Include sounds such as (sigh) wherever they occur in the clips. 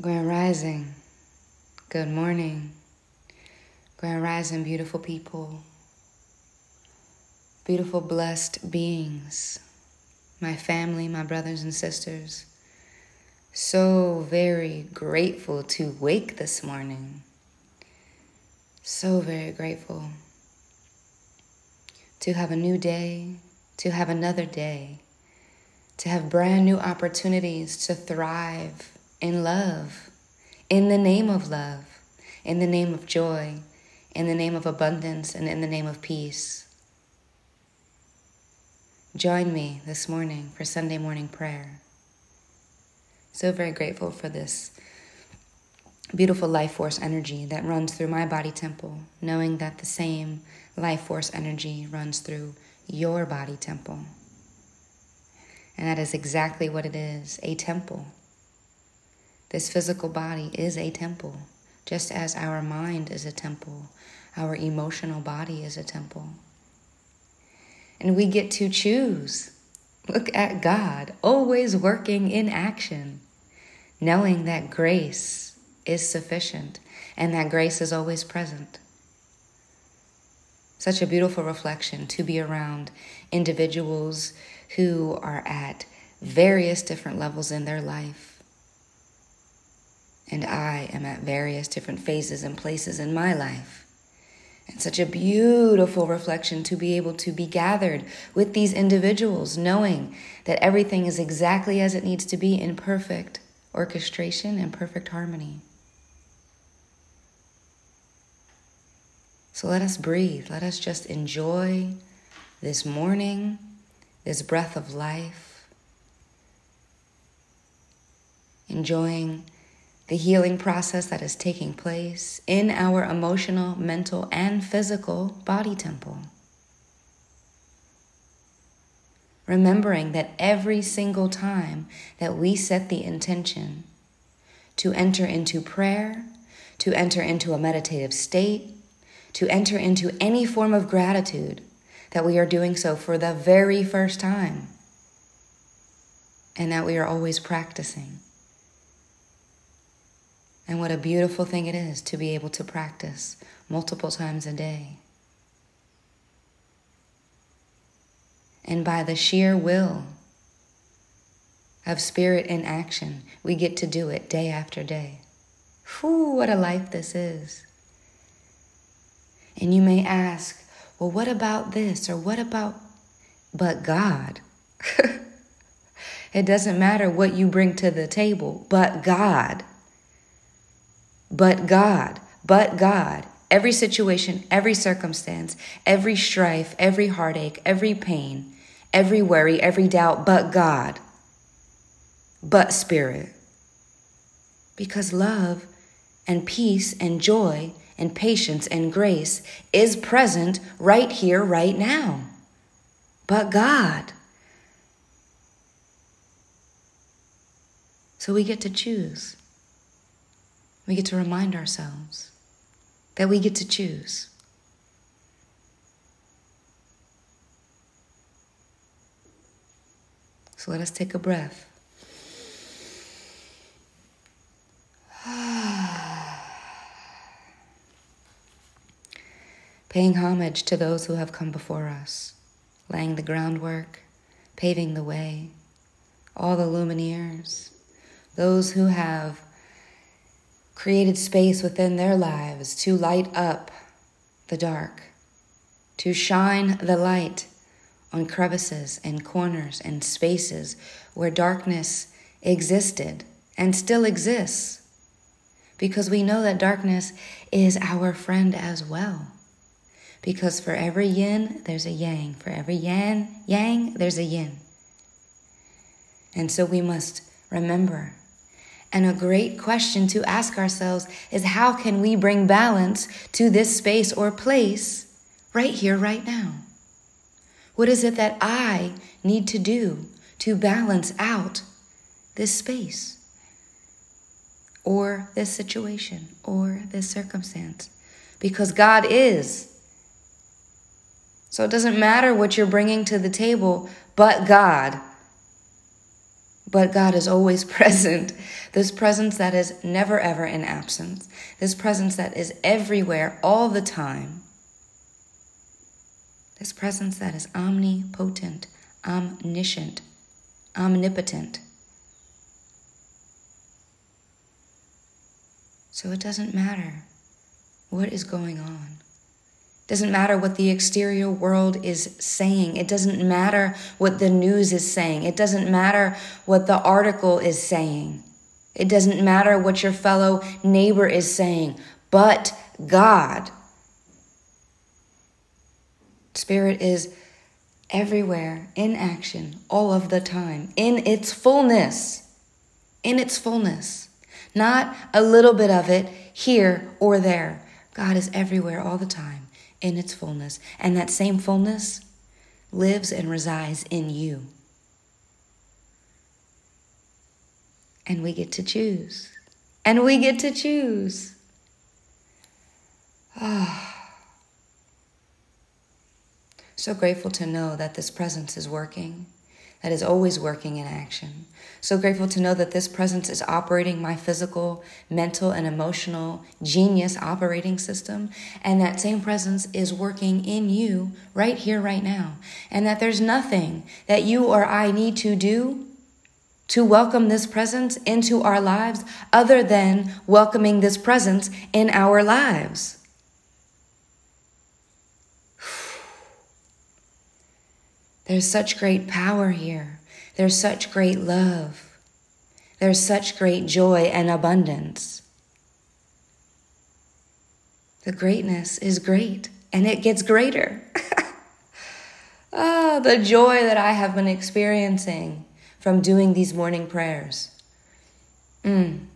Grand Rising, good morning. Grand Rising, beautiful people, beautiful, blessed beings, my family, my brothers and sisters. So very grateful to wake this morning. So very grateful to have a new day, to have another day, to have brand new opportunities to thrive in love, in the name of love, in the name of joy, in the name of abundance, and in the name of peace. Join me this morning for Sunday morning prayer. So very grateful for this beautiful life force energy that runs through my body temple, knowing that the same life force energy runs through your body temple. And that is exactly what it is a temple. This physical body is a temple, just as our mind is a temple, our emotional body is a temple. And we get to choose. Look at God, always working in action, knowing that grace is sufficient and that grace is always present. Such a beautiful reflection to be around individuals who are at various different levels in their life and I am at various different phases and places in my life. And such a beautiful reflection to be able to be gathered with these individuals, knowing that everything is exactly as it needs to be in perfect orchestration and perfect harmony. So let us breathe. Let us just enjoy this morning, this breath of life, enjoying the healing process that is taking place in our emotional, mental, and physical body temple. Remembering that every single time that we set the intention to enter into prayer, to enter into a meditative state, to enter into any form of gratitude, that we are doing so for the very first time, and that we are always practicing. And what a beautiful thing it is to be able to practice multiple times a day. And by the sheer will of spirit in action, we get to do it day after day. Whew, what a life this is. And you may ask, well, what about this or what about, but God? (laughs) it doesn't matter what you bring to the table, but God but God, but God. Every situation, every circumstance, every strife, every heartache, every pain, every worry, every doubt, but God, but Spirit. Because love and peace and joy and patience and grace is present right here, right now. But God. So we get to choose. We get to remind ourselves that we get to choose. So let us take a breath. (sighs) Paying homage to those who have come before us, laying the groundwork, paving the way, all the lumineers, those who have created space within their lives to light up the dark, to shine the light on crevices and corners and spaces where darkness existed and still exists. Because we know that darkness is our friend as well. Because for every yin, there's a yang. For every yan, yang, there's a yin. And so we must remember and a great question to ask ourselves is how can we bring balance to this space or place right here, right now? What is it that I need to do to balance out this space or this situation or this circumstance? Because God is. So it doesn't matter what you're bringing to the table, but God. But God is always (laughs) present. This presence that is never ever in absence. This presence that is everywhere all the time. This presence that is omnipotent, omniscient, omnipotent. So it doesn't matter what is going on. Doesn't matter what the exterior world is saying. It doesn't matter what the news is saying. It doesn't matter what the article is saying. It doesn't matter what your fellow neighbor is saying. But God. Spirit is everywhere, in action, all of the time, in its fullness. In its fullness. Not a little bit of it here or there. God is everywhere all the time in its fullness. And that same fullness lives and resides in you. And we get to choose. And we get to choose. Ah. So grateful to know that this presence is working that is always working in action. So grateful to know that this presence is operating my physical, mental, and emotional genius operating system. And that same presence is working in you right here, right now. And that there's nothing that you or I need to do to welcome this presence into our lives other than welcoming this presence in our lives. There's such great power here. There's such great love. There's such great joy and abundance. The greatness is great and it gets greater. (laughs) ah, the joy that I have been experiencing from doing these morning prayers. Mm.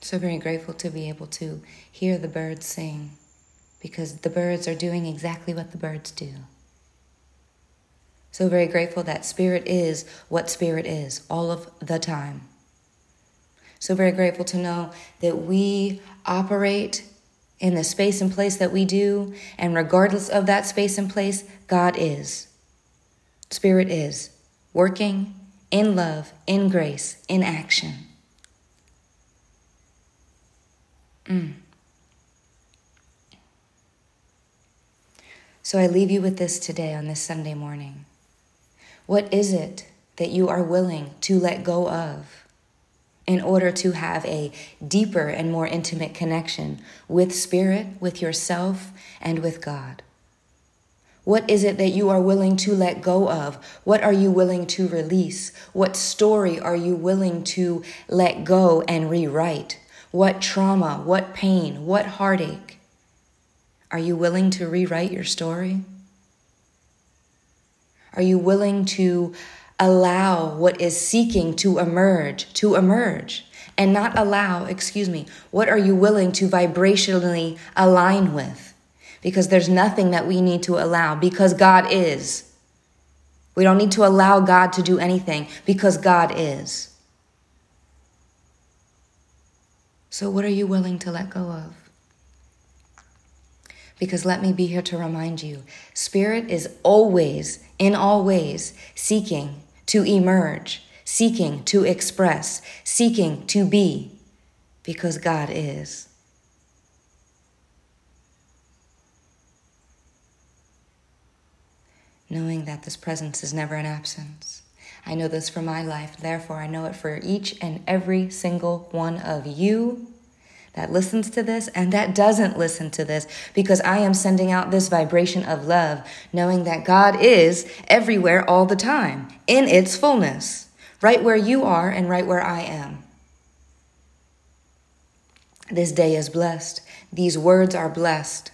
So very grateful to be able to hear the birds sing because the birds are doing exactly what the birds do. So, very grateful that Spirit is what Spirit is all of the time. So, very grateful to know that we operate in the space and place that we do, and regardless of that space and place, God is. Spirit is working in love, in grace, in action. Mm. So I leave you with this today on this Sunday morning. What is it that you are willing to let go of in order to have a deeper and more intimate connection with Spirit, with yourself, and with God? What is it that you are willing to let go of? What are you willing to release? What story are you willing to let go and rewrite? What trauma, what pain, what heartache? Are you willing to rewrite your story? Are you willing to allow what is seeking to emerge to emerge and not allow, excuse me, what are you willing to vibrationally align with? Because there's nothing that we need to allow because God is. We don't need to allow God to do anything because God is. So, what are you willing to let go of? Because let me be here to remind you Spirit is always, in all ways, seeking to emerge, seeking to express, seeking to be, because God is. Knowing that this presence is never an absence. I know this for my life, therefore, I know it for each and every single one of you that listens to this and that doesn't listen to this because I am sending out this vibration of love, knowing that God is everywhere all the time in its fullness, right where you are and right where I am. This day is blessed. These words are blessed.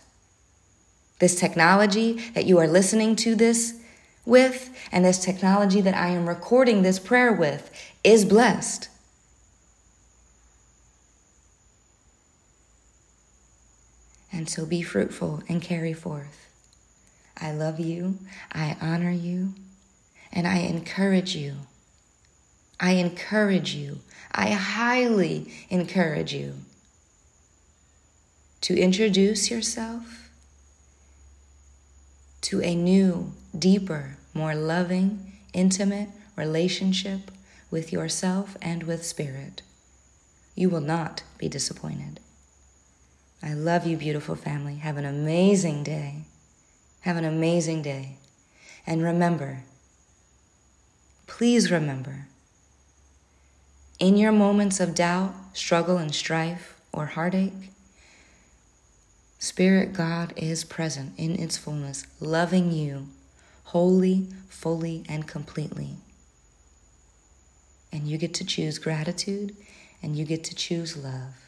This technology that you are listening to this with, and this technology that I am recording this prayer with, is blessed. And so be fruitful and carry forth. I love you. I honor you. And I encourage you. I encourage you. I highly encourage you to introduce yourself to a new, deeper, more loving, intimate relationship with yourself and with spirit. You will not be disappointed. I love you, beautiful family. Have an amazing day. Have an amazing day. And remember, please remember, in your moments of doubt, struggle, and strife or heartache, Spirit God is present in its fullness, loving you wholly, fully, and completely. And you get to choose gratitude and you get to choose love.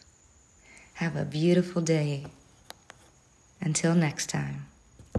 Have a beautiful day. Until next time.